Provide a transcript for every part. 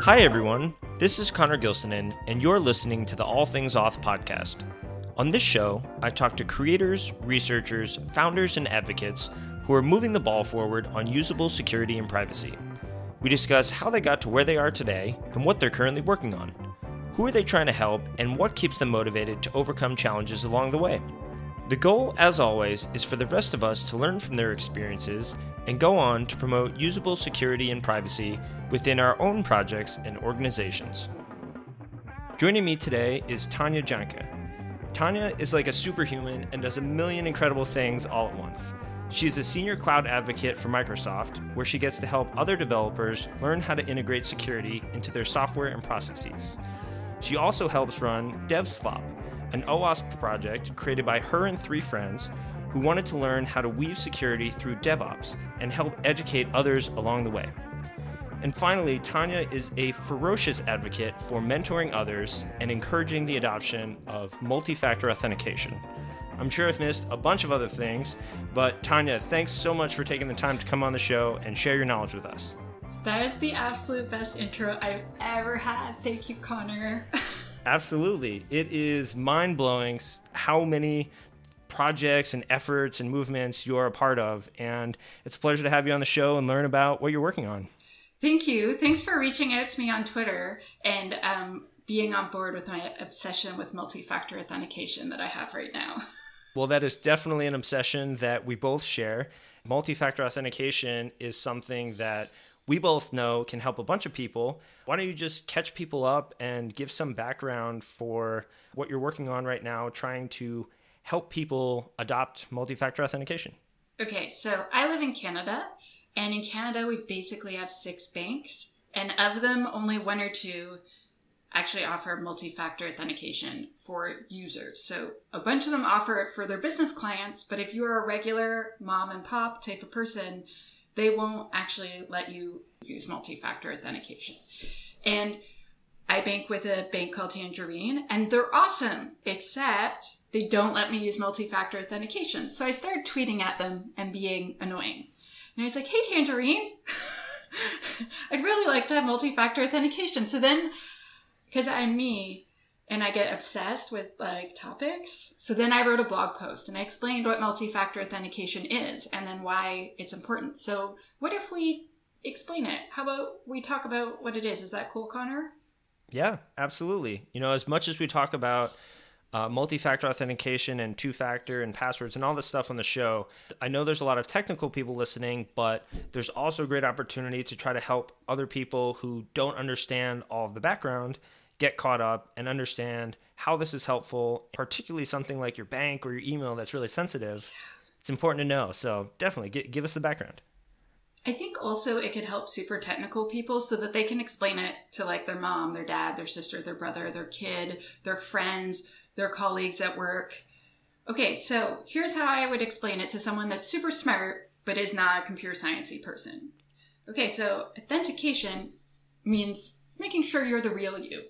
Hi, everyone. This is Conor Gilsenan, and you're listening to the All Things Auth podcast. On this show, I talk to creators, researchers, founders, and advocates who are moving the ball forward on usable security and privacy. We discuss how they got to where they are today and what they're currently working on. Who are they trying to help, and what keeps them motivated to overcome challenges along the way? The goal, as always, is for the rest of us to learn from their experiences and go on to promote usable security and privacy within our own projects and organizations. Joining me today is Tanya Janca. Tanya is like a superhuman and does a million incredible things all at once. She's a senior cloud advocate for Microsoft, where she gets to help other developers learn how to integrate security into their software and processes. She also helps run DevSlop, an OWASP project created by her and three friends who wanted to learn how to weave security through DevOps and help educate others along the way. And finally, Tanya is a ferocious advocate for mentoring others and encouraging the adoption of multi factor authentication. I'm sure I've missed a bunch of other things, but Tanya, thanks so much for taking the time to come on the show and share your knowledge with us. That is the absolute best intro I've ever had. Thank you, Conor. Absolutely. It is mind blowing how many projects and efforts and movements you're a part of. And it's a pleasure to have you on the show and learn about what you're working on. Thank you. Thanks for reaching out to me on Twitter and um, being on board with my obsession with multi factor authentication that I have right now. Well, that is definitely an obsession that we both share. Multi factor authentication is something that we both know can help a bunch of people. Why don't you just catch people up and give some background for what you're working on right now, trying to help people adopt multi factor authentication? Okay, so I live in Canada, and in Canada, we basically have six banks, and of them, only one or two actually offer multi-factor authentication for users. So a bunch of them offer it for their business clients, but if you're a regular mom and pop type of person, they won't actually let you use multi-factor authentication. And I bank with a bank called Tangerine, and they're awesome, except they don't let me use multi-factor authentication. So I started tweeting at them and being annoying. And I was like, hey, Tangerine, I'd really like to have multi-factor authentication. So then, because I'm me, and I get obsessed with like topics. So then I wrote a blog post and I explained what multi-factor authentication is and then why it's important. So what if we explain it? How about we talk about what it is? Is that cool, Conor? Yeah, absolutely. You know, as much as we talk about uh, multi-factor authentication and two-factor and passwords and all this stuff on the show, I know there's a lot of technical people listening, but there's also a great opportunity to try to help other people who don't understand all of the background get caught up and understand how this is helpful, particularly something like your bank or your email that's really sensitive. It's important to know. So definitely give, give us the background. I think also it could help super technical people so that they can explain it to like their mom, their dad, their sister, their brother, their kid, their friends, their colleagues at work. Okay, so here's how I would explain it to someone that's super smart but is not a computer sciencey person. Okay, so authentication means making sure you're the real you.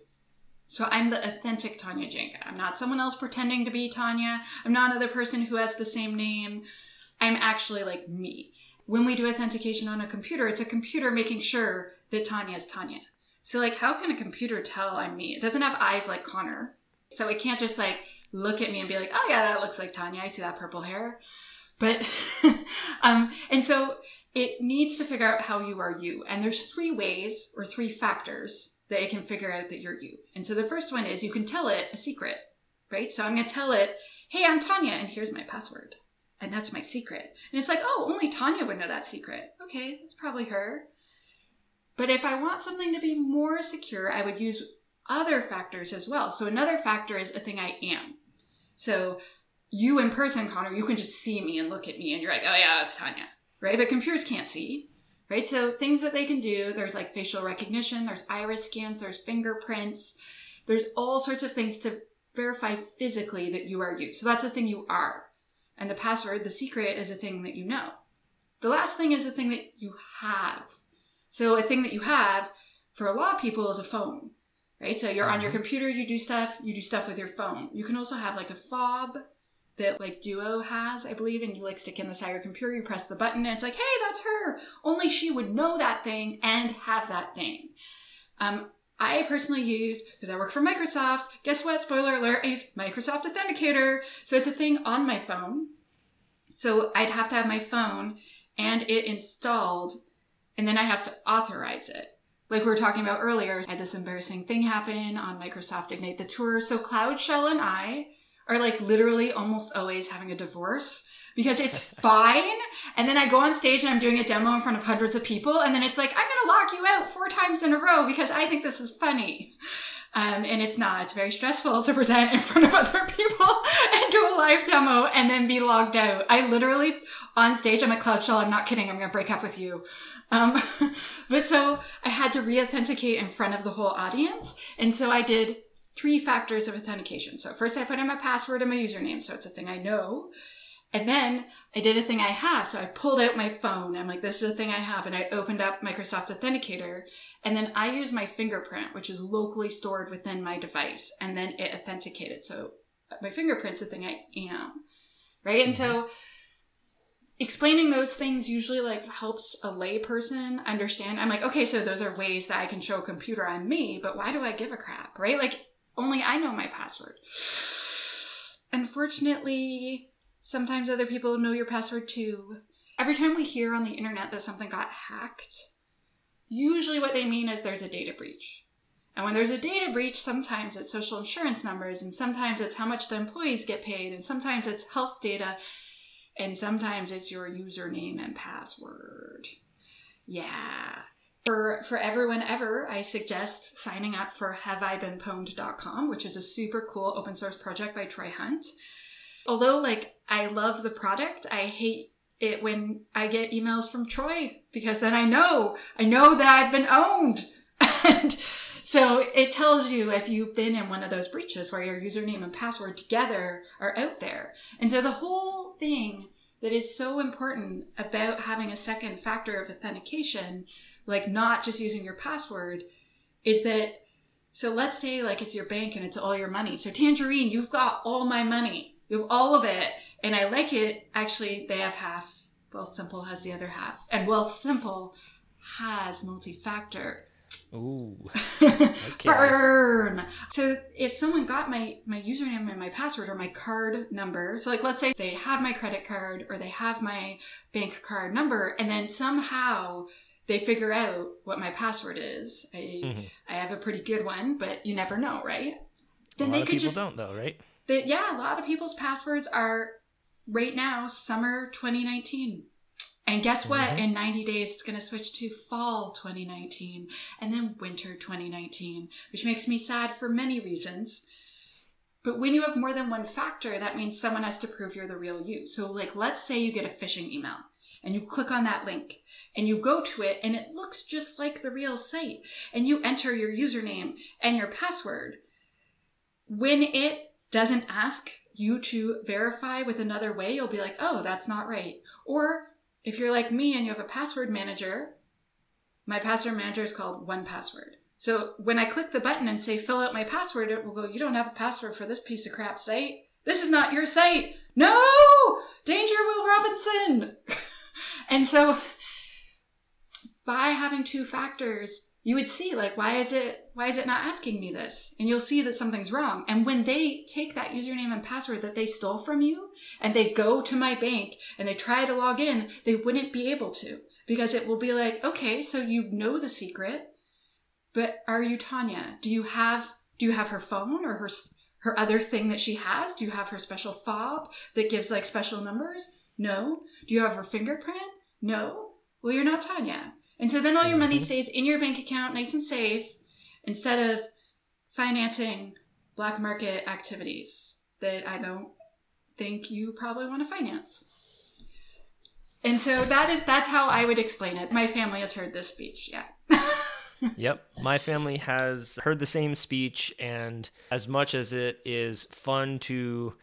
So I'm the authentic Tanya Janca. I'm not someone else pretending to be Tanya. I'm not another person who has the same name. I'm actually like me. When we do authentication on a computer, it's a computer making sure that Tanya is Tanya. So like how can a computer tell I'm me? It doesn't have eyes like Conor. So it can't just like look at me and be like, "Oh yeah, that looks like Tanya. I see that purple hair." But um and so it needs to figure out how you are you. And there's three ways or three factors that it can figure out that you're you. And so the first one is you can tell it a secret, right? So I'm going to tell it, hey, I'm Tanya, and here's my password. And that's my secret. And it's like, oh, only Tanya would know that secret. Okay, that's probably her. But if I want something to be more secure, I would use other factors as well. So another factor is a thing I am. So you in person, Conor, you can just see me and look at me and you're like, oh yeah, that's Tanya, right? But computers can't see right? So things that they can do, there's like facial recognition, there's iris scans, there's fingerprints, there's all sorts of things to verify physically that you are you. So that's a thing you are. And the password, the secret, is a thing that you know. The last thing is a thing that you have. So a thing that you have for a lot of people is a phone, right? So you're on your mm-hmm. computer, you do stuff, you do stuff with your phone. You can also have like a fob that like Duo has, I believe, and you like stick in the side of your computer, you press the button, and it's like, hey, that's her. Only she would know that thing and have that thing. Um, I personally use, because I work for Microsoft, guess what? Spoiler alert, I use Microsoft Authenticator. So it's a thing on my phone. So I'd have to have my phone and it installed, and then I have to authorize it. Like we were talking about earlier, I had this embarrassing thing happen on Microsoft Ignite the Tour. So Cloud Shell and I are like literally almost always having a divorce because it's fine. And then I go on stage and I'm doing a demo in front of hundreds of people, and then it's like, I'm gonna lock you out four times in a row because I think this is funny. Um, and it's not. It's very stressful to present in front of other people and do a live demo and then be logged out. I literally, on stage, I'm at Cloud Shell. I'm not kidding. I'm going to break up with you. Um, but so I had to re-authenticate in front of the whole audience. And so I did three factors of authentication. So first I put in my password and my username. So it's a thing I know. And then I did a thing I have. So I pulled out my phone. I'm like, this is a thing I have. And I opened up Microsoft Authenticator. And then I use my fingerprint, which is locally stored within my device. And then it authenticated. So my fingerprint's the thing I am. Right. And so mm-hmm. explaining those things usually like helps a layperson understand. I'm like, okay, so those are ways that I can show a computer I'm me, but why do I give a crap? Right. Like only I know my password. Unfortunately, Sometimes other people know your password too. Every time we hear on the internet that something got hacked, usually what they mean is there's a data breach. And when there's a data breach, sometimes it's social insurance numbers, and sometimes it's how much the employees get paid, and sometimes it's health data, and sometimes it's your username and password. Yeah. For, for everyone ever, I suggest signing up for haveibeenpwned.com, which is a super cool open source project by Troy Hunt although like I love the product, I hate it when I get emails from Troy because then I know, I know that I've been owned. and so it tells you if you've been in one of those breaches where your username and password together are out there. And so the whole thing that is so important about having a second factor of authentication, like not just using your password, is that so let's say like it's your bank and it's all your money. So Tangerine, you've got all my money. You have all of it. And I like it. Actually, they have half. Wealthsimple has the other half. And Wealthsimple has multi-factor. Ooh. Okay. Burn. So if someone got my my username and my password or my card number, so like let's say they have my credit card or they have my bank card number, and then somehow they figure out what my password is. I mm-hmm. I have a pretty good one, but you never know, right? Then they could just don't though, right? that yeah, a lot of people's passwords are right now summer 2019. And guess what? Mm-hmm. In 90 days, it's going to switch to fall 2019 and then winter 2019, which makes me sad for many reasons. But when you have more than one factor, that means someone has to prove you're the real you. So, like, let's say you get a phishing email and you click on that link and you go to it and it looks just like the real site and you enter your username and your password. When it doesn't ask you to verify with another way, you'll be like, oh, that's not right. Or if you're like me and you have a password manager, my password manager is called 1Password. So when I click the button and say fill out my password, it will go, you don't have a password for this piece of crap site. This is not your site. No! Danger, Will Robinson! and so by having two factors, you would see like why is it why is it not asking me this? And you'll see that something's wrong. And when they take that username and password that they stole from you and they go to my bank and they try to log in they wouldn't be able to because it will be like okay so you know the secret but are you tanya? Do you have do you have her phone or her her other thing that she has? Do you have her special fob that gives like special numbers? No. Do you have her fingerprint? No. Well you're not tanya and so then all your money mm-hmm. stays in your bank account nice and safe instead of financing black market activities that I don't think you probably want to finance. And so that is that's how I would explain it. My family has heard this speech, yeah. yep, my family has heard the same speech and as much as it is fun to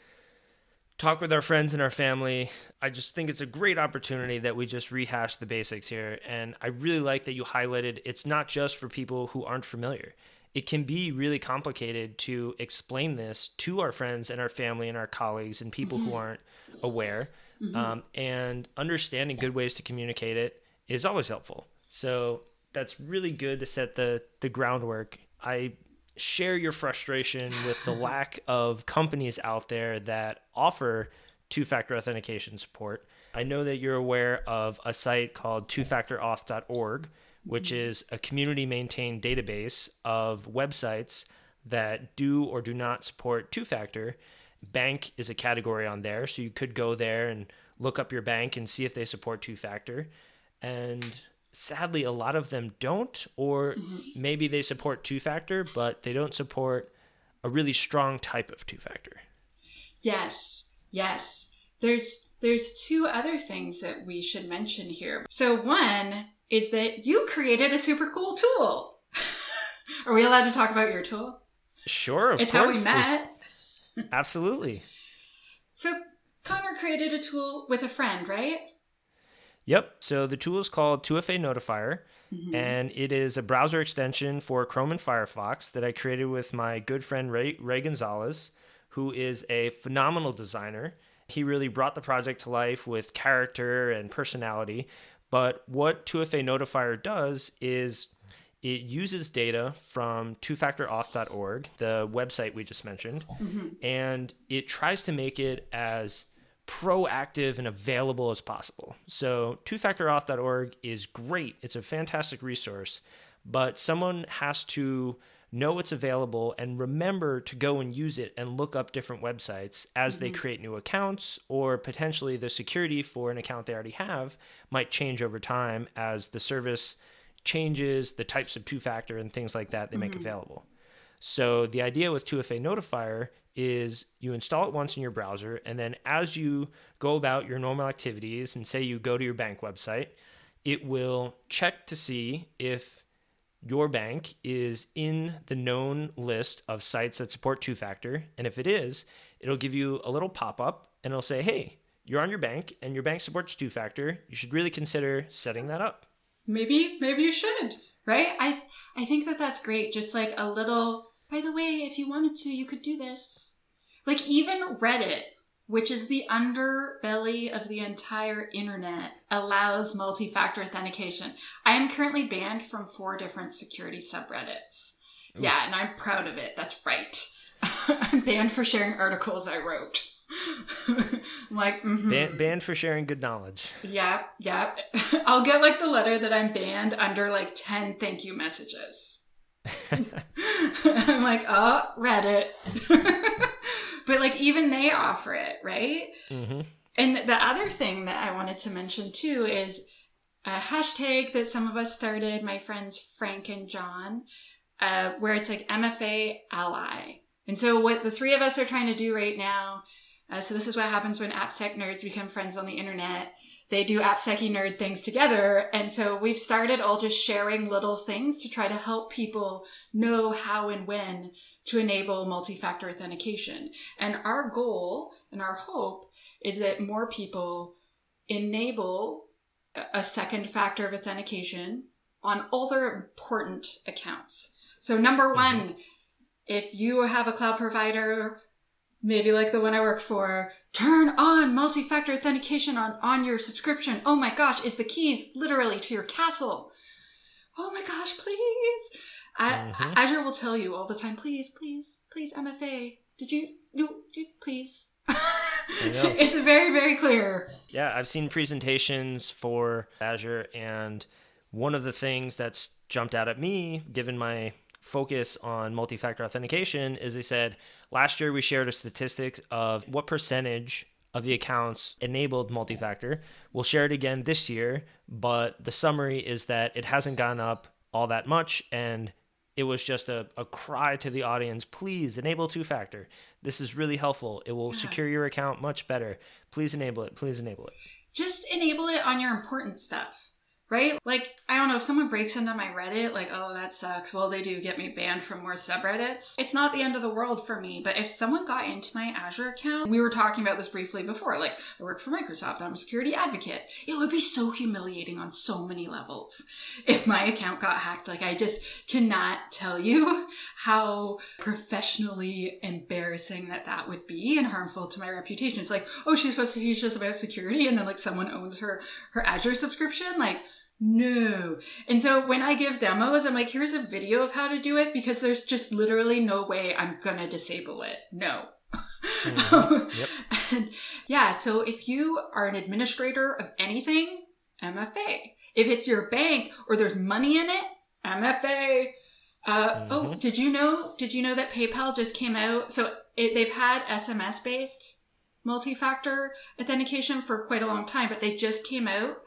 talk with our friends and our family. I just think it's a great opportunity that we just rehash the basics here. And I really like that you highlighted it's not just for people who aren't familiar. it can be really complicated to explain this to our friends and our family and our colleagues and people mm-hmm. who aren't aware. Mm-hmm. Um, and understanding good ways to communicate it is always helpful. So that's really good to set the the groundwork. I share your frustration with the lack of companies out there that offer two-factor authentication support. I know that you're aware of a site called twofactorauth.org, which is a community maintained database of websites that do or do not support two factor. Bank is a category on there, so you could go there and look up your bank and see if they support two factor. And sadly, a lot of them don't, or mm-hmm. maybe they support two factor, but they don't support a really strong type of two factor. Yes, yes. There's there's two other things that we should mention here. So one is that you created a super cool tool. Are we allowed to talk about your tool? Sure, it's course. It's how we met. Absolutely. So Conor created a tool with a friend, right? Yep. So the tool is called 2FA Notifier, mm-hmm. and it is a browser extension for Chrome and Firefox that I created with my good friend Ray, Ray Gonzalez, who is a phenomenal designer. He really brought the project to life with character and personality. But what 2FA Notifier does is it uses data from twofactorauth.org, the website we just mentioned, mm-hmm. and it tries to make it as proactive and available as possible. So, twofactorauth.org is great. It's a fantastic resource, but someone has to know it's available and remember to go and use it and look up different websites as mm-hmm. they create new accounts or potentially the security for an account they already have might change over time as the service changes the types of two factor and things like that they mm-hmm. make available. So the idea with 2FA notifier is you install it once in your browser and then as you go about your normal activities and say you go to your bank website, it will check to see if your bank is in the known list of sites that support two factor. And if it is, it'll give you a little pop up and it'll say, hey, you're on your bank and your bank supports two factor. You should really consider setting that up. Maybe, maybe you should, right? I, I think that that's great. Just like a little, by the way, if you wanted to, you could do this. Like even Reddit which is the underbelly of the entire internet, allows multi factor authentication. I am currently banned from four different security subreddits. Ooh. Yeah, and I'm proud of it. That's right. I'm banned for sharing articles I wrote. like mm-hmm. Ban- banned for sharing good knowledge. Yep, yep. I'll get like the letter that I'm banned under like 10 thank you messages. I'm like, oh, Reddit. But like even they offer it, right? Mm-hmm. And the other thing that I wanted to mention too is a hashtag that some of us started, my friends Frank and John, uh, where it's like MFA ally. And so what the three of us are trying to do right now, uh, so this is what happens when AppSec nerds become friends on the internet they do AppSecky nerd things together. And so we've started all just sharing little things to try to help people know how and when to enable multi-factor authentication. And our goal and our hope is that more people enable a second factor of authentication on all their important accounts. So number one, mm-hmm. if you have a cloud provider maybe like the one I work for, turn on multi-factor authentication on, on your subscription. Oh my gosh, is the keys literally to your castle. Oh my gosh, please. mm-hmm. Azure will tell you all the time, please, please, please, MFA. Did you, do, do please. it's very, very clear. Yeah, I've seen presentations for Azure, and one of the things that's jumped out at me, given my focus on multi-factor authentication is they said last year we shared a statistic of what percentage of the accounts enabled multi-factor. We'll share it again this year, but the summary is that it hasn't gone up all that much and it was just a, a cry to the audience please enable two factor this is really helpful. It will yeah. secure your account much better. Please enable it. Please enable it. Just enable it on your important stuff right? Like, I don't know, if someone breaks into my Reddit, like, oh, that sucks. Well, they do get me banned from more subreddits. It's not the end of the world for me. But if someone got into my Azure account, we were talking about this briefly before, like, I work for Microsoft, I'm a security advocate. It would be so humiliating on so many levels if my account got hacked. Like, I just cannot tell you how professionally embarrassing that that would be and harmful to my reputation. It's like, oh, she's supposed to teach us about security, and then like someone owns her her Azure subscription. Like, no. And so when I give demos, I'm like, here's a video of how to do it because there's just literally no way I'm going to disable it. No. Mm-hmm. yep. and yeah, so if you are an administrator of anything, MFA. If it's your bank or there's money in it, MFA. Uh, oh, mm-hmm. Oh, did you know? Did you know that PayPal just came out? So it, they've had SMS based multi-factor authentication for quite a long time, but they just came out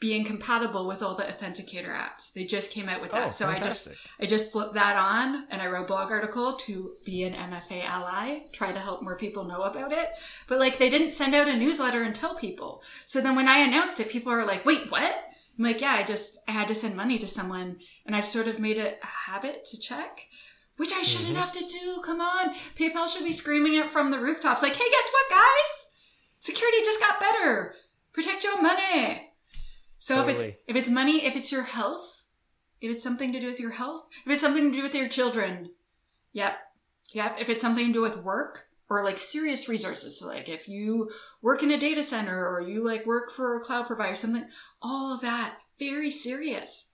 being compatible with all the authenticator apps. They just came out with that. Oh, so fantastic. I just I just flipped that on and I wrote a blog article to be an MFA ally, try to help more people know about it. But like they didn't send out a newsletter and tell people. So then when I announced it, people are like, "Wait, what?" I'm like, "Yeah, I just I had to send money to someone and I've sort of made it a habit to check." Which I shouldn't mm-hmm. have to do. Come on. PayPal should be screaming it from the rooftops like, "Hey, guess what, guys? Security just got better. Protect your money." So totally. if it's if it's money, if it's your health, if it's something to do with your health, if it's something to do with your children, yep, yep. If it's something to do with work or like serious resources, so like if you work in a data center or you like work for a cloud provider, or something, all of that very serious.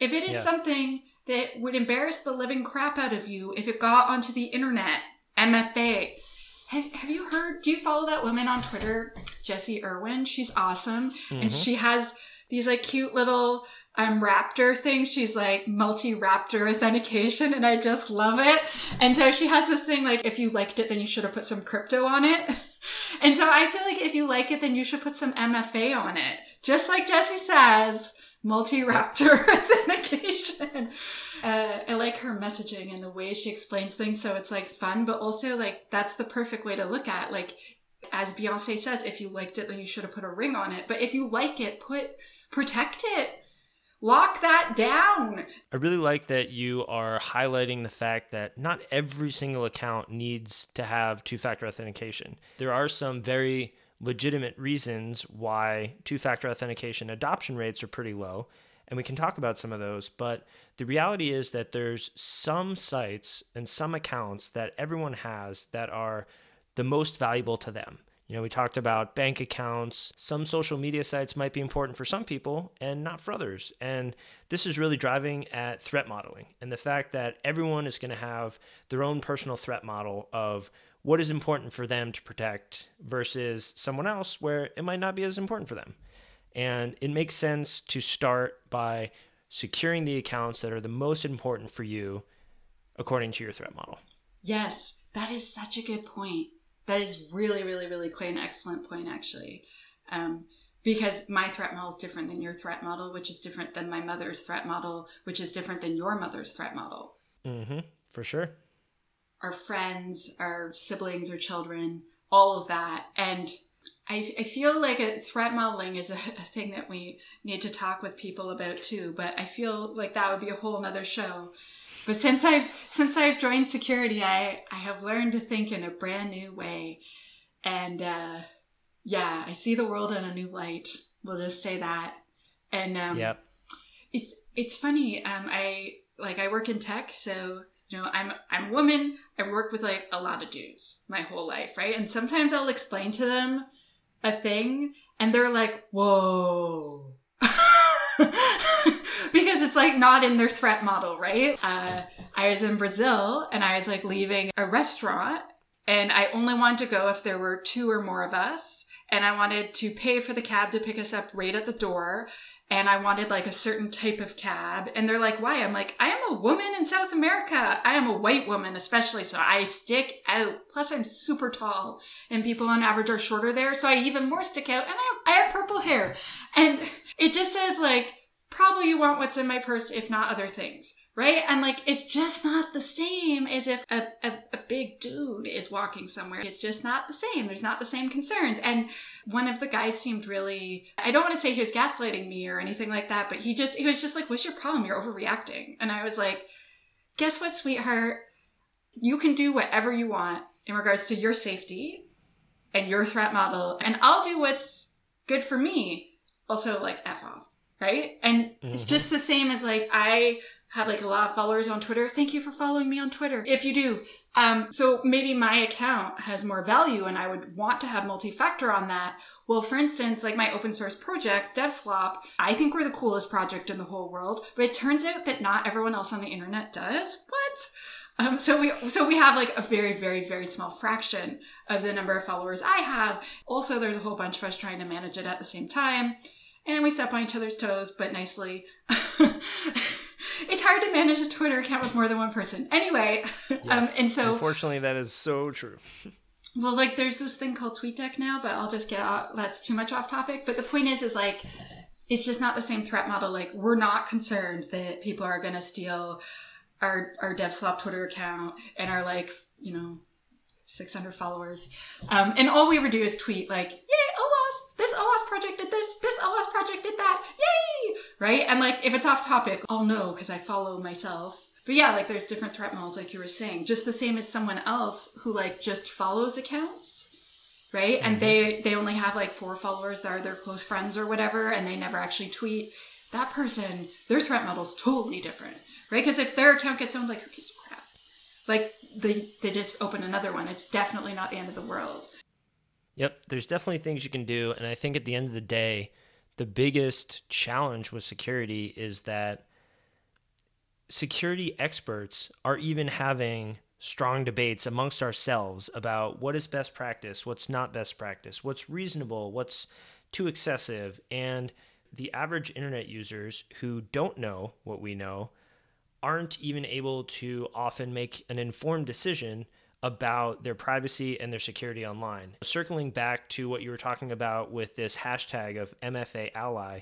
If it is yeah. something that would embarrass the living crap out of you if it got onto the internet, MFA. Have, have you heard? Do you follow that woman on Twitter, Jessy Irwin? She's awesome, mm-hmm. and she has these like cute little um, raptor things. She's like multi raptor authentication, and I just love it. And so she has this thing like, if you liked it, then you should have put some crypto on it. And so I feel like if you like it, then you should put some MFA on it. Just like Jessy says, multi raptor authentication. Uh, I like her messaging and the way she explains things. So it's like fun, but also like that's the perfect way to look at like as Beyonce says, if you liked it, then you should have put a ring on it. But if you like it, put protect it. Lock that down. I really like that you are highlighting the fact that not every single account needs to have two factor authentication. There are some very legitimate reasons why two factor authentication adoption rates are pretty low. And we can talk about some of those. But the reality is that there's some sites and some accounts that everyone has that are the most valuable to them. You know, we talked about bank accounts. Some social media sites might be important for some people and not for others. And this is really driving at threat modeling and the fact that everyone is going to have their own personal threat model of what is important for them to protect versus someone else where it might not be as important for them. And it makes sense to start by securing the accounts that are the most important for you according to your threat model. Yes, that is such a good point. That is really, really, really quite an excellent point, actually. Um, because my threat model is different than your threat model, which is different than my mother's threat model, which is different than your mother's threat model. Mm-hmm, for sure. Our friends, our siblings, our children, all of that. And I, I feel like a threat modeling is a, a, thing that we need to talk with people about too, but I feel like that would be a whole nother show but since I've since I've joined security, I I have learned to think in a brand new way, and uh, yeah, I see the world in a new light. We'll just say that. And um, yeah, it's it's funny. Um, I like I work in tech, so you know I'm I'm a woman. I work with like a lot of dudes my whole life, right? And sometimes I'll explain to them a thing, and they're like, "Whoa." it's like not in their threat model, right? Uh, I was in Brazil and I was like leaving a restaurant and I only wanted to go if there were two or more of us. And I wanted to pay for the cab to pick us up right at the door. And I wanted like a certain type of cab. And they're like, why? I'm like, I am a woman in South America. I am a white woman, especially. So I stick out. Plus, I'm super tall and people on average are shorter there. So I even more stick out. And I I have purple hair. And it just says like, probably you want what's in my purse, if not other things. right? And like, it's just not the same as if a, a, a, big dude is walking somewhere. It's just not the same. There's not the same concerns. And one of the guys seemed really, I don't want to say he was gaslighting me or anything like that, but he just, he was just like, what's your problem? You're overreacting. And I was like, guess what, sweetheart? You can do whatever you want in regards to your safety and your threat model, and I'll do what's good for me. Also, like, F off right? And mm-hmm. it's just the same as like I have like a lot of followers on Twitter. Thank you for following me on Twitter. If you do, um, so maybe my account has more value and I would want to have multi-factor on that. Well, for instance, like my open source project, DevSlop, I think we're the coolest project in the whole world, but it turns out that not everyone else on the internet does. What? Um, so we so we have like a very very very small fraction of the number of followers I have. Also, there's a whole bunch of us trying to manage it at the same time, and we step on each other's toes, but nicely. it's hard to manage a Twitter account with more than one person. Anyway, um, yes, um, and so unfortunately, that is so true. well, like there's this thing called TweetDeck now, but I'll just get that's too much off topic. But the point is, is like it's just not the same threat model. Like we're not concerned that people are going to steal our our DevSlop Twitter account and are like you know 600 followers. Um, and all we ever do is tweet like, yay, OWASP, this OWASP project did this, this OWASP project did that, yay! Right? And like, if it's off topic, I'll know because I follow myself. But yeah, like there's different threat models, like you were saying, just the same as someone else who like just follows accounts. Right. Mm-hmm. And they, they only have like four followers that are their close friends or whatever, and they never actually tweet. That person, their threat model is totally different. Right. Because if their account gets owned, like who gives a crap? Like they they just open another one. It's definitely not the end of the world. Yep, there's definitely things you can do, and I think at the end of the day, the biggest challenge with security is that security experts are even having strong debates amongst ourselves about what is best practice, what's not best practice, what's reasonable, what's too excessive, and the average internet users who don't know what we know aren't even able to often make an informed decision about their privacy and their security online. Circling back to what you were talking about with this hashtag of MFA ally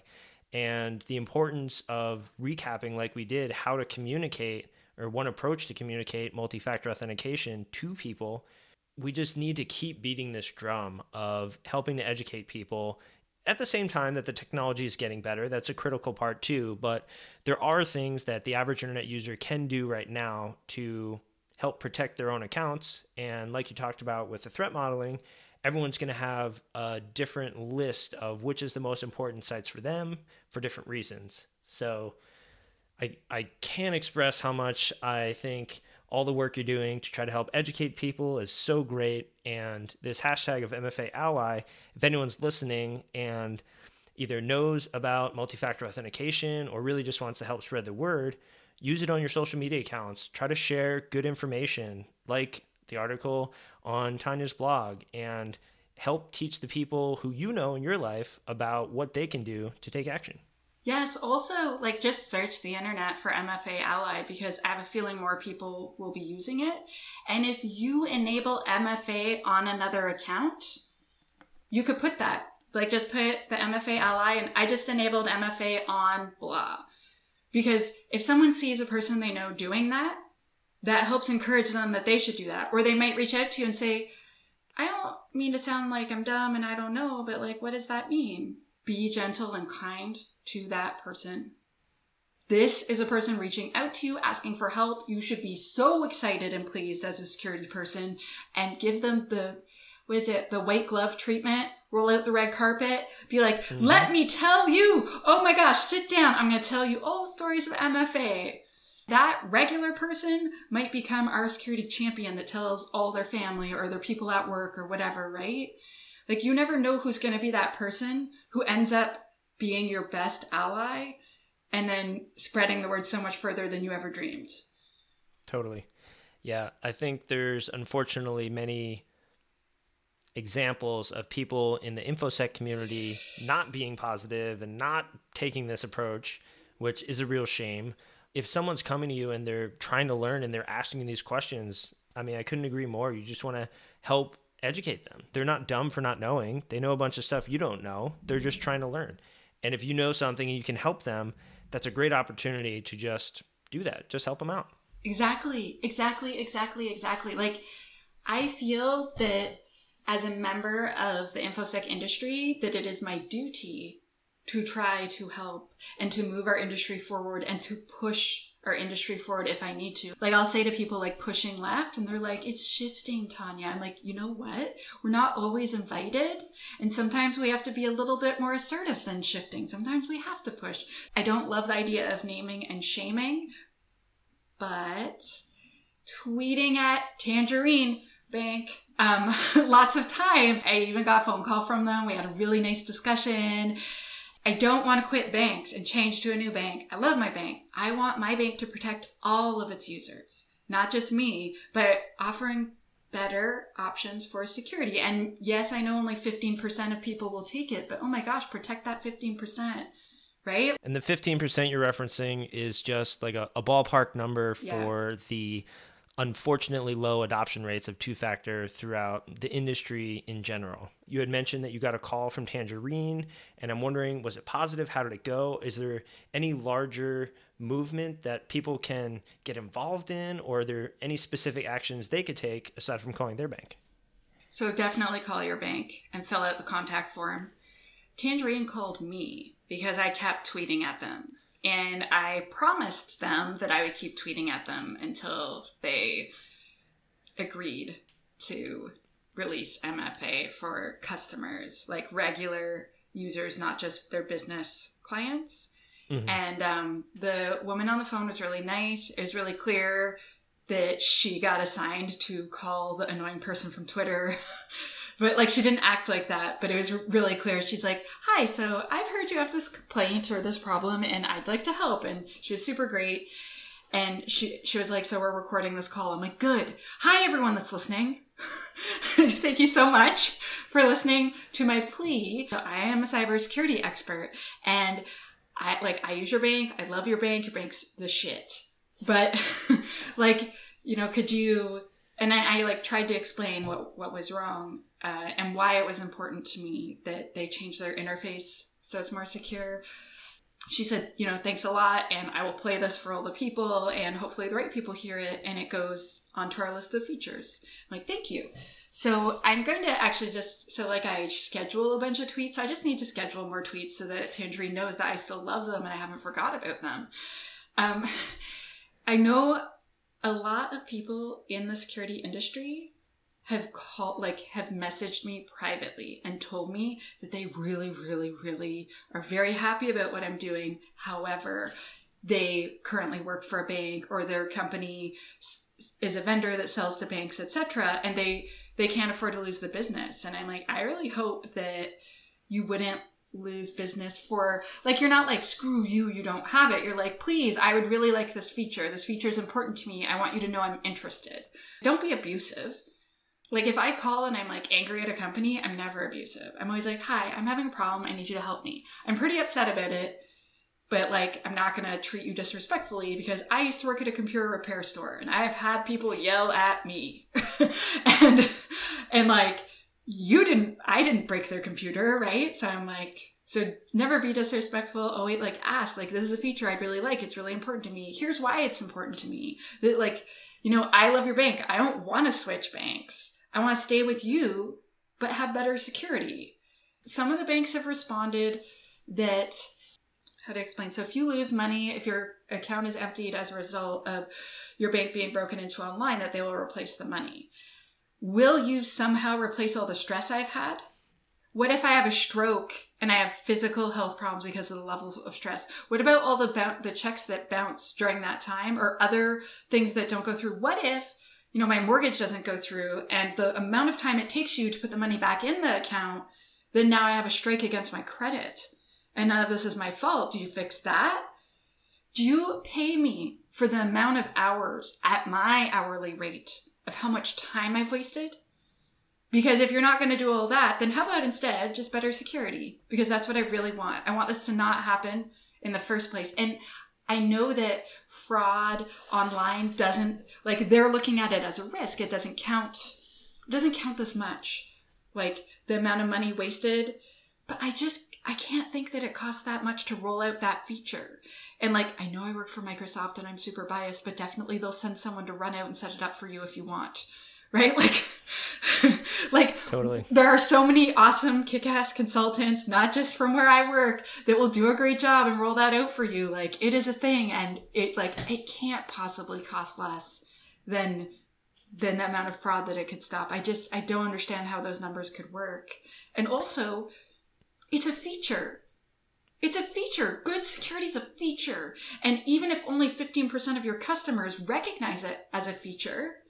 and the importance of recapping, like we did, how to communicate or one approach to communicate multi factor authentication to people. We just need to keep beating this drum of helping to educate people at the same time that the technology is getting better, that's a critical part too. But there are things that the average internet user can do right now to help protect their own accounts. And like you talked about with the threat modeling, everyone's going to have a different list of which is the most important sites for them for different reasons. So I, I can't express how much I think all the work you're doing to try to help educate people is so great. And this hashtag of MFA Ally, if anyone's listening and either knows about multi factor authentication or really just wants to help spread the word, use it on your social media accounts. Try to share good information like the article on Tanya's blog and help teach the people who you know in your life about what they can do to take action. Yes, also like just search the internet for MFA Ally because I have a feeling more people will be using it. And if you enable MFA on another account, you could put that. Like just put the MFA Ally and I just enabled MFA on blah. Because if someone sees a person they know doing that, that helps encourage them that they should do that. Or they might reach out to you and say, I don't mean to sound like I'm dumb and I don't know, but like, what does that mean? Be gentle and kind to that person. This is a person reaching out to you asking for help. You should be so excited and pleased as a security person and give them the, what is it, the white glove treatment. Roll out the red carpet. Be like, mm-hmm. let me tell you. Oh my gosh, sit down. I'm going to tell you all the stories of MFA. That regular person might become our security champion that tells all their family or their people at work or whatever, right? Like, you never know who's going to be that person who ends up being your best ally and then spreading the word so much further than you ever dreamed. Totally. Yeah, I think there's unfortunately many examples of people in the infosec community not being positive and not taking this approach, which is a real shame. If someone's coming to you and they're trying to learn and they're asking you these questions, I mean, I couldn't agree more. You just want to help educate them. They're not dumb for not knowing. They know a bunch of stuff you don't know. They're just trying to learn. And if you know something and you can help them, that's a great opportunity to just do that. Just help them out. Exactly, exactly, exactly, exactly. Like, I feel that as a member of the infosec industry, that it is my duty to try to help and to move our industry forward and to push our industry forward if I need to. Like I'll say to people like pushing left and they're like, it's shifting, Tanya. I'm like, you know what? We're not always invited. And sometimes we have to be a little bit more assertive than shifting. Sometimes we have to push. I don't love the idea of naming and shaming, but tweeting at Tangerine Bank um, lots of times. I even got a phone call from them. We had a really nice discussion I don't want to quit banks and change to a new bank. I love my bank. I want my bank to protect all of its users, not just me, but offering better options for security. And yes, I know only 15% of people will take it, but oh my gosh, protect that 15%. Right? And the 15% you're referencing is just like a, a ballpark number for yeah. the unfortunately low adoption rates of two factor throughout the industry in general. You had mentioned that you got a call from Tangerine, and I'm wondering, was it positive? How did it go? Is there any larger movement that people can get involved in, or are there any specific actions they could take aside from calling their bank? So definitely call your bank and fill out the contact form. Tangerine called me because I kept tweeting at them and I promised them that I would keep tweeting at them until they agreed to release MFA for customers, like regular users, not just their business clients. Mm-hmm. And um, the woman on the phone was really nice. It was really clear that she got assigned to call the annoying person from Twitter but like she didn't act like that but it was really clear. She's like hi so i've heard you have this complaint or this problem and i'd like to help. And she was super great. And she she was like so we're recording this call. I'm like good. Hi everyone that's listening. Thank you so much for listening to my plea. So i am a cybersecurity expert and i like i use your bank. I love your bank. Your bank's the shit. But like you know could you and I, I, like tried to explain what what was wrong uh, and why it was important to me that they change their interface so it's more secure. She said, you know, thanks a lot, and I will play this for all the people, and hopefully the right people hear it, and it goes onto our list of features. I'm like, thank you. So I'm going to actually just so like I schedule a bunch of tweets. I just need to schedule more tweets so that Tangerine knows that I still love them and I haven't forgot about them. Um, I know a lot of people in the security industry have called like have messaged me privately and told me that they really really really are very happy about what i'm doing. However they currently work for a bank or their company is a vendor that sells to banks etc and they they can't afford to lose the business. And i'm like i really hope that you wouldn't lose business for like you're not like screw you you don't have it. You're like please i would really like this feature. This feature is important to me. I want you to know i'm interested. Don't be abusive like if I call and I'm like angry at a company, I'm never abusive. I'm always like, "Hi, I'm having a problem. I need you to help me." I'm pretty upset about it, but like I'm not going to treat you disrespectfully because I used to work at a computer repair store and I've had people yell at me. and and like you didn't I didn't break their computer, right? So I'm like so never be disrespectful. Oh wait, like ask like this is a feature I'd really like. It's really important to me. Here's why it's important to me. That like you know, I love your bank. I don't want to switch banks. I want to stay with you, but have better security. Some of the banks have responded that, how to explain? So if you lose money, if your account is emptied as a result of your bank being broken into online, that they will replace the money. Will you somehow replace all the stress I've had? What if I have a stroke and I have physical health problems because of the levels of stress? What about all the the checks that bounce during that time or other things that don't go through? What if you know, my mortgage doesn't go through and the amount of time it takes you to put the money back in the account, then now I have a strike against my credit. And none of this is my fault. Do you fix that? Do you pay me for the amount of hours at my hourly rate of how much time I've wasted? Because if you're not going to do all that, then how about instead just better security? Because that's what I really want. I want this to not happen in the first place. And I know that fraud online doesn't like they're looking at it as a risk. It doesn't count. It doesn't count this much. Like the amount of money wasted. But I just I can't think that it costs that much to roll out that feature. And like, I know I work for Microsoft and I'm super biased, but definitely they'll send someone to run out and set it up for you if you want. Right? Like, like totally. There are so many awesome kick-ass consultants, not just from where I work, that will do a great job and roll that out for you. Like, it is a thing, and it like it can't possibly cost less than than the amount of fraud that it could stop. I just I don't understand how those numbers could work. And also, it's a feature. It's a feature. Good security is a feature. And even if only 15% of your customers recognize it as a feature,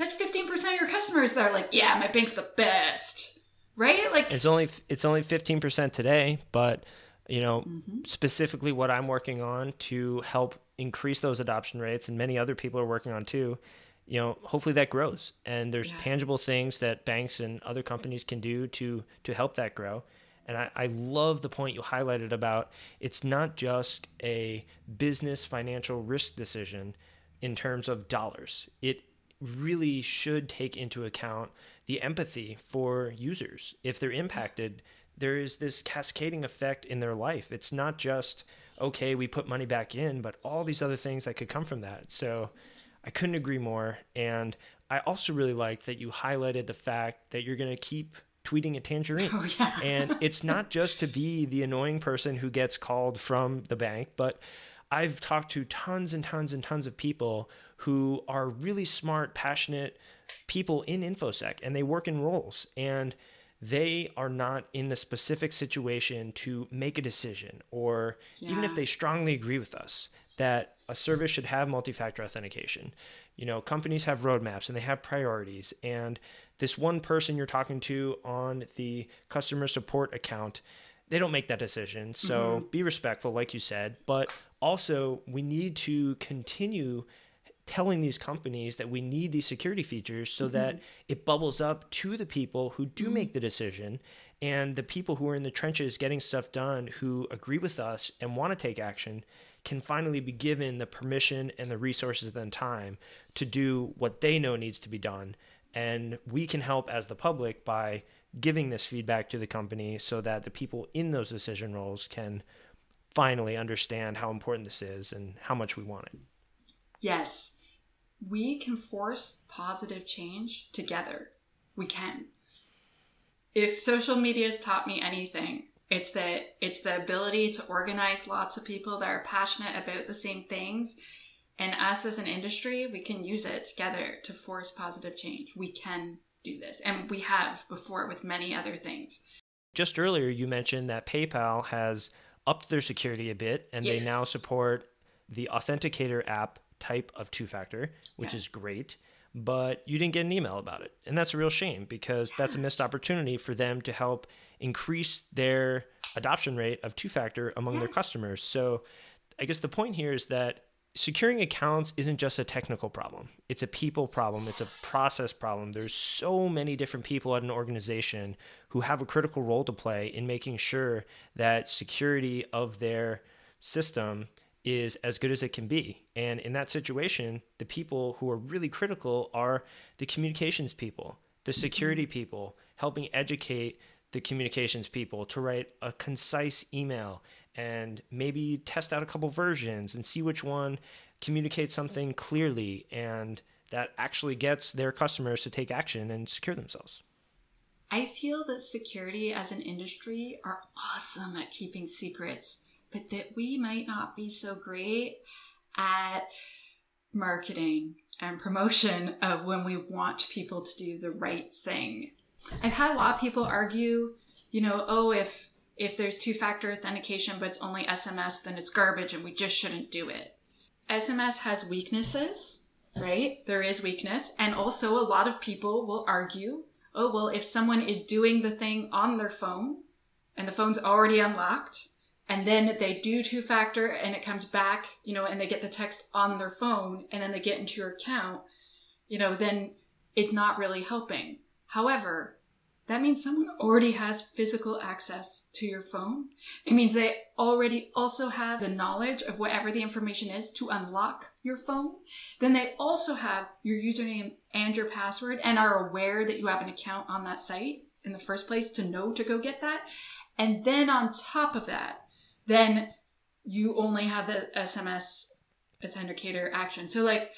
that's 15% of your customers that are like, yeah, my bank's the best. Right? Like It's only it's only 15% today, but you know, mm-hmm. specifically what I'm working on to help increase those adoption rates and many other people are working on too you know hopefully that grows and there's yeah. tangible things that banks and other companies can do to to help that grow and I, I love the point you highlighted about it's not just a business financial risk decision in terms of dollars. It really should take into account the empathy for users. If they're impacted, there is this cascading effect in their life. It's not just, okay, we put money back in, but all these other things that could come from that. So I couldn't agree more. And I also really liked that you highlighted the fact that you're going to keep tweeting at Tangerine. Oh, yeah. and it's not just to be the annoying person who gets called from the bank, but I've talked to tons and tons and tons of people who are really smart, passionate people in InfoSec and they work in roles and they are not in the specific situation to make a decision or yeah. even if they strongly agree with us that a service should have multi-factor authentication. You know, companies have roadmaps and they have priorities and this one person you're talking to on the customer support account, they don't make that decision. So mm-hmm. be respectful, like you said. But also, we need to continue telling these companies that we need these security features so mm-hmm. that it bubbles up to the people who do mm-hmm. make the decision and the people who are in the trenches getting stuff done who agree with us and want to take action can finally be given the permission and the resources and time to do what they know needs to be done and we can help as the public by giving this feedback to the company so that the people in those decision roles can finally understand how important this is and how much we want it. Yes. We can force positive change together. We can. If social media has taught me anything, it's that it's the ability to organize lots of people that are passionate about the same things and us as an industry, we can use it together to force positive change. We can do this. And we have before with many other things. Just earlier, you mentioned that PayPal has upped their security a bit and yes. they now support the Authenticator app type of two factor, which yeah. is great. But you didn't get an email about it. And that's a real shame because yeah. that's a missed opportunity for them to help increase their adoption rate of two factor among yeah. their customers. So I guess the point here is that securing accounts isn't just a technical problem it's a people problem it's a process problem there's so many different people at an organization who have a critical role to play in making sure that security of their system is as good as it can be. And in that situation the people who are really critical are the communications people the security mm-hmm. people helping educate the communications people to write a concise email and maybe test out a couple versions and see which one communicates something clearly and that actually gets their customers to take action and secure themselves. I feel that security as an industry are awesome at keeping secrets, but that we might not be so great at marketing and promotion of when we want people to do the right thing. I've had a lot of people argue, you know, oh, if if there's two factor authentication but it's only SMS, then it's garbage and we just shouldn't do it. SMS has weaknesses, right? There is weakness. And also, a lot of people will argue oh, well, if someone is doing the thing on their phone and the phone's already unlocked, and then they do two factor and it comes back, you know, and they get the text on their phone and then they get into your account, you know, then it's not really helping. However, that means someone already has physical access to your phone. It means they already also have the knowledge of whatever the information is to unlock your phone. Then they also have your username and your password and are aware that you have an account on that site in the first place to know to go get that. And then on top of that, then you only have the SMS authenticator action. So like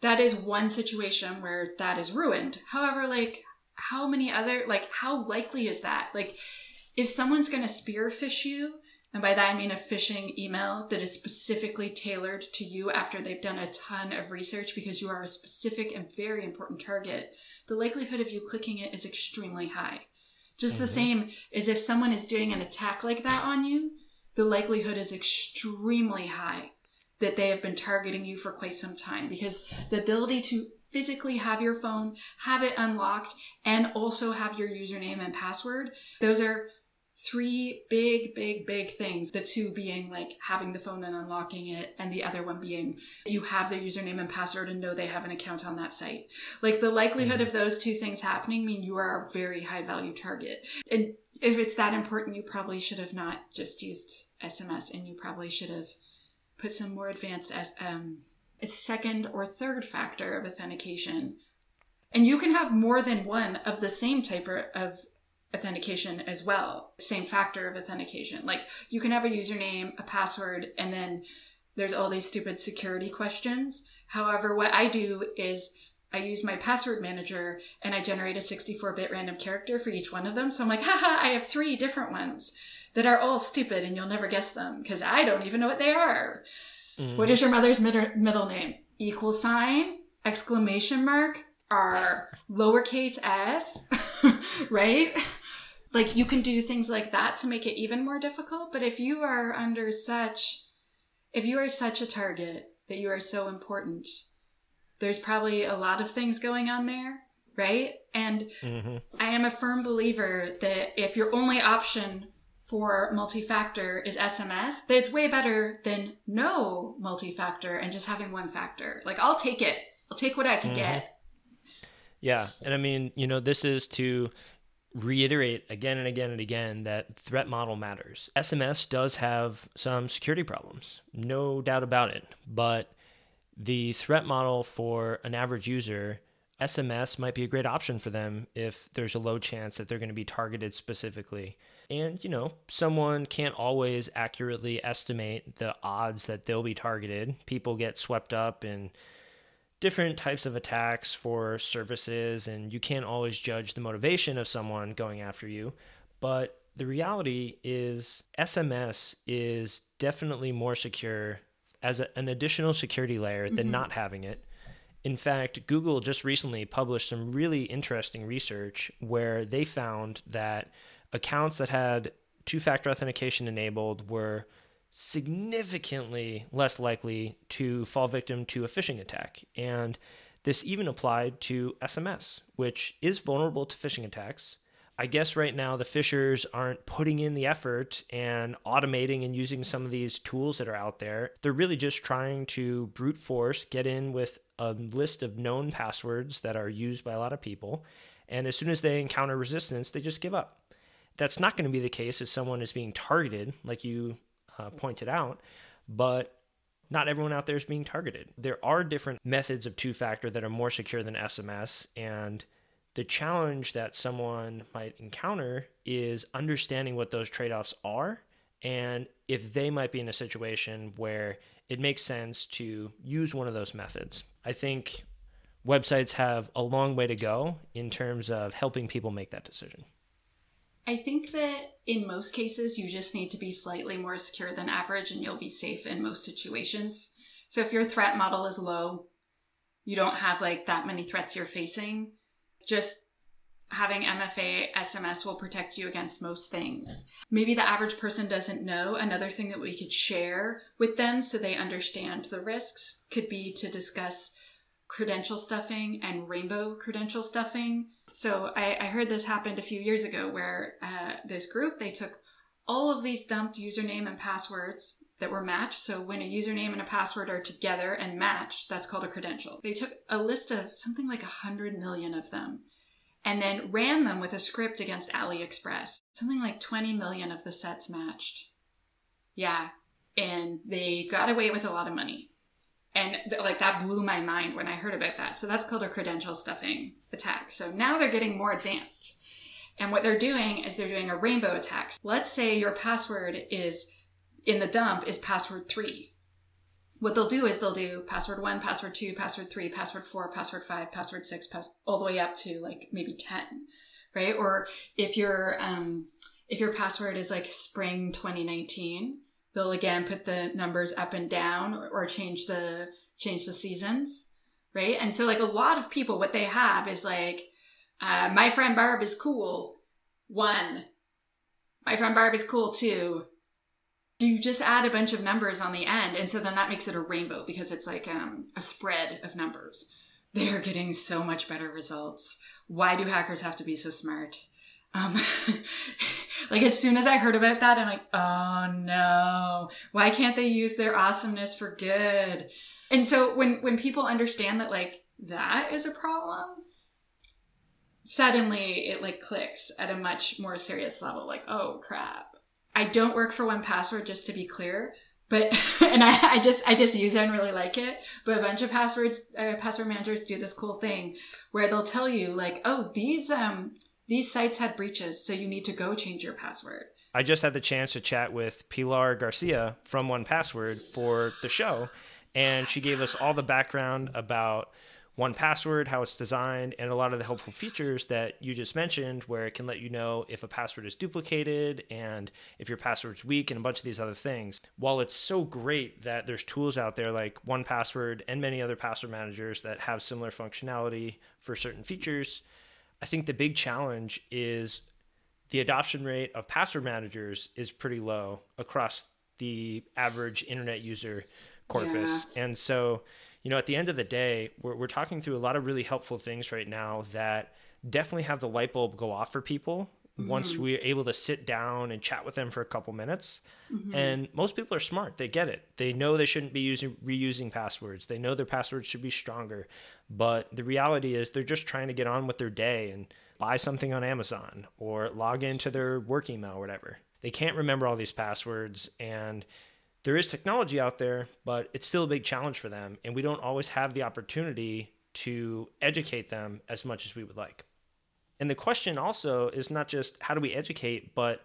that is one situation where that is ruined. However, like how many other like how likely is that? Like if someone's going to spearphish you, and by that I mean a phishing email that is specifically tailored to you after they've done a ton of research because you are a specific and very important target, the likelihood of you clicking it is extremely high. Just mm-hmm. the same as if someone is doing an attack like that on you, the likelihood is extremely high that they have been targeting you for quite some time because the ability to physically have your phone, have it unlocked, and also have your username and password, those are three big, big, big things. The two being like having the phone and unlocking it, and the other one being you have their username and password and know they have an account on that site. Like the likelihood mm-hmm. of those two things happening mean you are a very high value target. And if it's that important, you probably should have not just used SMS and you probably should have put some more advanced as um, a second or third factor of authentication. And you can have more than one of the same type of authentication as well, same factor of authentication. Like you can have a username, a password, and then there's all these stupid security questions. However, what I do is I use my password manager and I generate a 64 bit random character for each one of them. So I'm like, haha, I have three different ones that are all stupid and you'll never guess them because I don't even know what they are. Mm. What is your mother's mid- middle name? Equal sign, exclamation mark, R, lowercase s, right? Like you can do things like that to make it even more difficult. But if you are under such, if you are such a target that you are so important, there's probably a lot of things going on there, right? And mm-hmm. I am a firm believer that if your only option for multi-factor is SMS, that it's way better than no multi-factor and just having one factor. Like I'll take it. I'll take what I can mm-hmm. get. Yeah, and I mean, you know, this is to reiterate again and again and again that threat model matters. SMS does have some security problems, no doubt about it, but the threat model for an average user SMS might be a great option for them if there's a low chance that they're going to be targeted specifically. And, you know, someone can't always accurately estimate the odds that they'll be targeted. People get swept up in different types of attacks for services, and you can't always judge the motivation of someone going after you. But the reality is, SMS is definitely more secure as a, an additional security layer than mm-hmm. not having it. In fact, Google just recently published some really interesting research where they found that accounts that had two factor authentication enabled were significantly less likely to fall victim to a phishing attack. And this even applied to SMS, which is vulnerable to phishing attacks. I guess right now the phishers aren't putting in the effort and automating and using some of these tools that are out there. They're really just trying to brute force get in with a list of known passwords that are used by a lot of people. And as soon as they encounter resistance, they just give up. That's not going to be the case if someone is being targeted, like you uh, pointed out, but not everyone out there is being targeted. There are different methods of two factor that are more secure than SMS. And the challenge that someone might encounter is understanding what those trade offs are and if they might be in a situation where it makes sense to use one of those methods. I think websites have a long way to go in terms of helping people make that decision. I think that in most cases, you just need to be slightly more secure than average and you'll be safe in most situations. So if your threat model is low, you don't have like that many threats you're facing, just having MFA SMS will protect you against most things. Maybe the average person doesn't know. Another thing that we could share with them so they understand the risks could be to discuss credential stuffing and rainbow credential stuffing so I, I heard this happened a few years ago where uh, this group they took all of these dumped username and passwords that were matched. So when a username and a password are together and matched, that's called a credential. They took a list of something like a hundred million of them and then ran them with a script against AliExpress. Something like 20 million of the sets matched. Yeah. And they got away with a lot of money and like that blew my mind when I heard about that. So that's called a credential stuffing attack. So now they're getting more advanced. And what they're doing is they're doing a rainbow attack. Let's say your password is in the dump is password three. What they'll do is they'll do password one, password two, password three, password four, password five, password six, pass- all the way up to like maybe 10, right? Or if your, um, if your password is like spring 2019, they'll again put the numbers up and down or, or change the, change the seasons, right? And so like a lot of people, what they have is like, uh, my friend Barb is cool. One. My friend Barb is cool too. You just add a bunch of numbers on the end, and so then that makes it a rainbow because it's like um, a spread of numbers. They're getting so much better results. Why do hackers have to be so smart? Um, like as soon as I heard about that, I'm like, oh no, why can't they use their awesomeness for good? And so when when people understand that like that is a problem, suddenly it like clicks at a much more serious level. Like, oh crap. I don't work for 1Password just to be clear, but and I, I just I just use it and really like it. But a bunch of passwords uh, password managers do this cool thing where they'll tell you like, oh these um these sites had breaches, so you need to go change your password. I just had the chance to chat with Pilar Garcia from 1Password for the show, and she gave us all the background about 1Password, how it's designed, and a lot of the helpful features that you just mentioned, where it can let you know if a password is duplicated and if your password's weak and a bunch of these other things. While it's so great that there's tools out there like 1Password and many other password managers that have similar functionality for certain features, I think the big challenge is the adoption rate of password managers is pretty low across the average internet user corpus. Yeah. And so, you know, at the end of the day, we're, we're talking through a lot of really helpful things right now that definitely have the light bulb go off for people mm-hmm. once we're able to sit down and chat with them for a couple minutes. Mm-hmm. And most people are smart. They get it. They know they shouldn't be using reusing passwords. They know their passwords should be stronger. But the reality is they're just trying to get on with their day and buy something on Amazon or log into their work email or whatever. They can't remember all these passwords and there is technology out there, but it's still a big challenge for them and we don't always have the opportunity to educate them as much as we would like. And the question also is not just how do we educate, but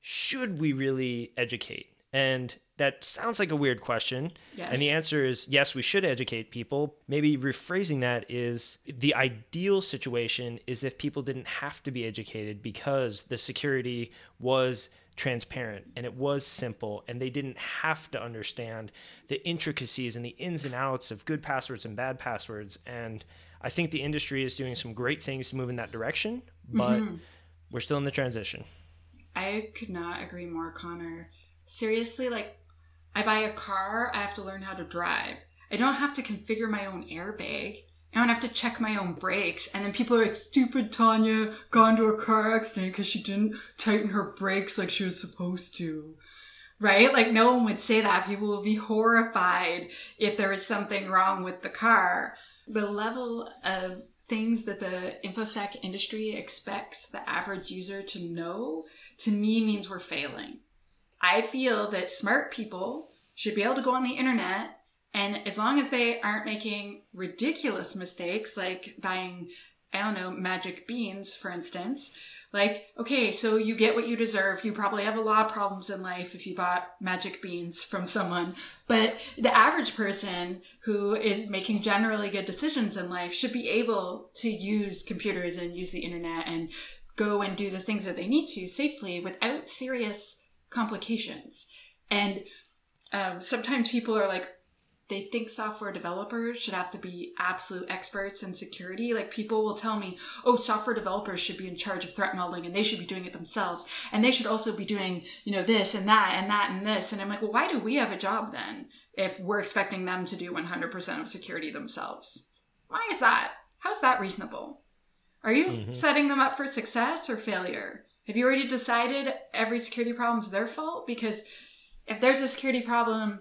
should we really educate? And that sounds like a weird question. Yes. And the answer is yes, we should educate people. Maybe rephrasing that is the ideal situation is if people didn't have to be educated because the security was transparent and it was simple and they didn't have to understand the intricacies and the ins and outs of good passwords and bad passwords. And I think the industry is doing some great things to move in that direction, but mm-hmm. we're still in the transition. I could not agree more, Conor. Seriously, like, I buy a car, I have to learn how to drive. I don't have to configure my own airbag. I don't have to check my own brakes. And then people are like, stupid Tanya got into a car accident because she didn't tighten her brakes like she was supposed to. Right? Like, no one would say that. People would be horrified if there was something wrong with the car the level of things that the infosec industry expects the average user to know to me means we're failing. I feel that smart people should be able to go on the internet and as long as they aren't making ridiculous mistakes like buying I don't know magic beans for instance like, okay, so you get what you deserve. You probably have a lot of problems in life if you bought magic beans from someone. But the average person who is making generally good decisions in life should be able to use computers and use the internet and go and do the things that they need to safely without serious complications. And um, sometimes people are like, they think software developers should have to be absolute experts in security. Like people will tell me, oh, software developers should be in charge of threat modeling and they should be doing it themselves. And they should also be doing, you know, this and that and that and this. And I'm like, well, why do we have a job then if we're expecting them to do 100% of security themselves? Why is that? How's that reasonable? Are you mm-hmm. setting them up for success or failure? Have you already decided every security problem is their fault? Because if there's a security problem,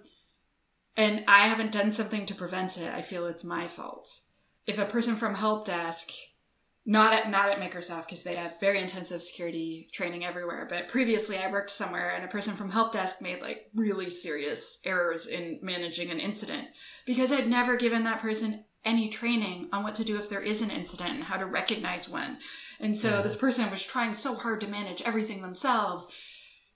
and I haven't done something to prevent it, I feel it's my fault. If a person from help desk, not at not at Microsoft because they have very intensive security training everywhere, but previously I worked somewhere and a person from help desk made like really serious errors in managing an incident because I'd never given that person any training on what to do if there is an incident and how to recognize one. And so yeah. this person was trying so hard to manage everything themselves,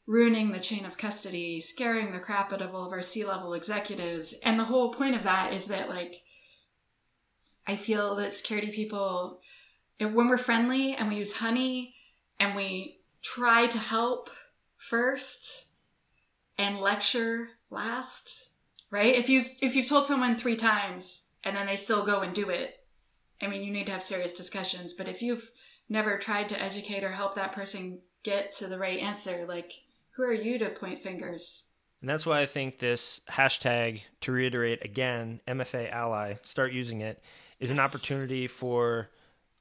ruining the chain of custody, scaring the crap out of all of our C level executives. And the whole point of that is that, like, I feel that security people, when we're friendly and we use honey and we try to help first and lecture last, right? If you've if you've told someone three times and then they still go and do it, I mean, you need to have serious discussions. But if you've never tried to educate or help that person get to the right answer, like who are you to point fingers? And that's why I think this hashtag, to reiterate again, MFA ally, start using it, is yes. an opportunity for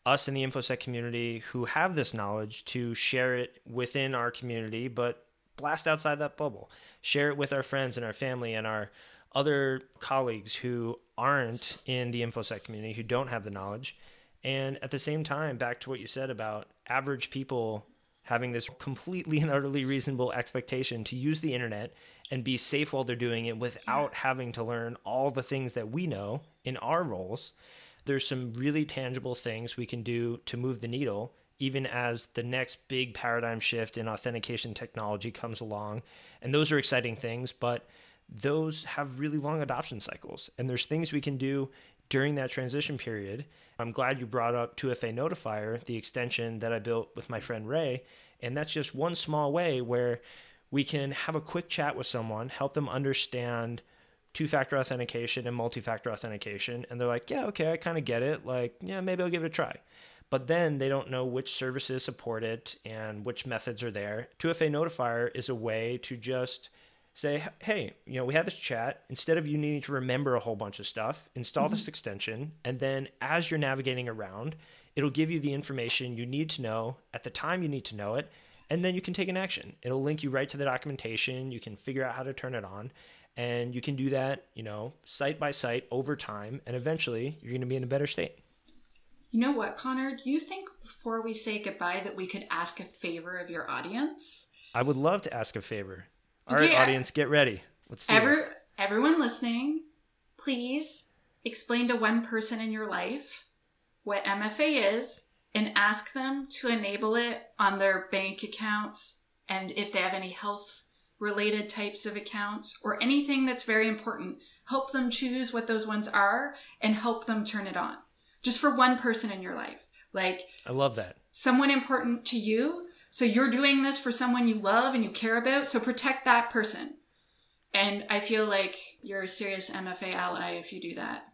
us in the infosec community who have this knowledge to share it within our community but blast outside that bubble share it with our friends and our family and our other colleagues who aren't in the infosec community who don't have the knowledge. And at the same time back to what you said about average people having this completely and utterly reasonable expectation to use the internet and be safe while they're doing it without having to learn all the things that we know in our roles there's some really tangible things we can do to move the needle even as the next big paradigm shift in authentication technology comes along. And those are exciting things but those have really long adoption cycles and there's things we can do during that transition period i'm glad you brought up 2fa notifier the extension that i built with my friend ray and that's just one small way where we can have a quick chat with someone help them understand two factor authentication and multi factor authentication. And they're like, yeah, okay, I kind of get it. Like, yeah, maybe I'll give it a try. But then they don't know which services support it and which methods are there. 2FA Notifier is a way to just say, hey, you know, we had this chat. Instead of you needing to remember a whole bunch of stuff, install mm-hmm. this extension. And then as you're navigating around, it'll give you the information you need to know at the time you need to know it. And then you can take an action. It'll link you right to the documentation. You can figure out how to turn it on. And you can do that, you know, site by site over time. And eventually you're going to be in a better state. You know what, Conor? Do you think before we say goodbye that we could ask a favor of your audience? I would love to ask a favor. All right, audience, get ready. Let's do Ever, this. Everyone listening, please explain to one person in your life what MFA is and ask them to enable it on their bank accounts and if they have any health related types of accounts or anything that's very important. Help them choose what those ones are and help them turn it on. Just for one person in your life. Like I love that. Someone important to you. So you're doing this for someone you love and you care about. So protect that person. And I feel like you're a serious MFA ally if you do that.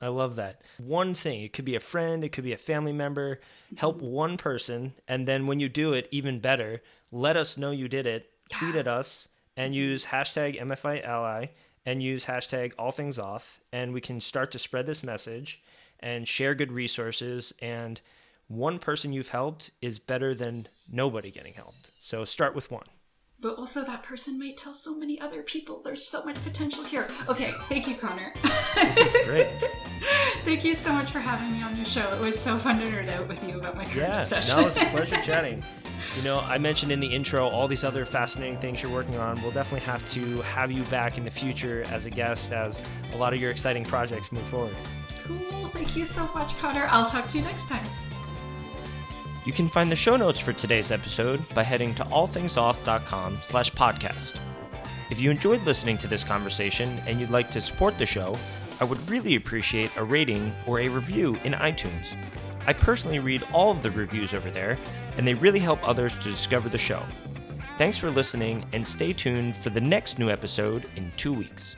I love that. One thing, it could be a friend, it could be a family member. Help mm-hmm. one person. And then when you do it, even better, let us know you did it tweet at us and use hashtag MFA ally and use hashtag all things auth and we can start to spread this message and share good resources and one person you've helped is better than nobody getting helped so start with one but also that person might tell so many other people. There's so much potential here. Okay, thank you, Conor. this is great. thank you so much for having me on your show. It was so fun to nerd out with you about my current yeah, obsession. no, it was a pleasure chatting. You know, I mentioned in the intro all these other fascinating things you're working on. We'll definitely have to have you back in the future as a guest as a lot of your exciting projects move forward. Cool. Thank you so much, Conor. I'll talk to you next time. You can find the show notes for today's episode by heading to allthingsauth.com slash podcast. If you enjoyed listening to this conversation and you'd like to support the show, I would really appreciate a rating or a review in iTunes. I personally read all of the reviews over there, and they really help others to discover the show. Thanks for listening, and stay tuned for the next new episode in two weeks.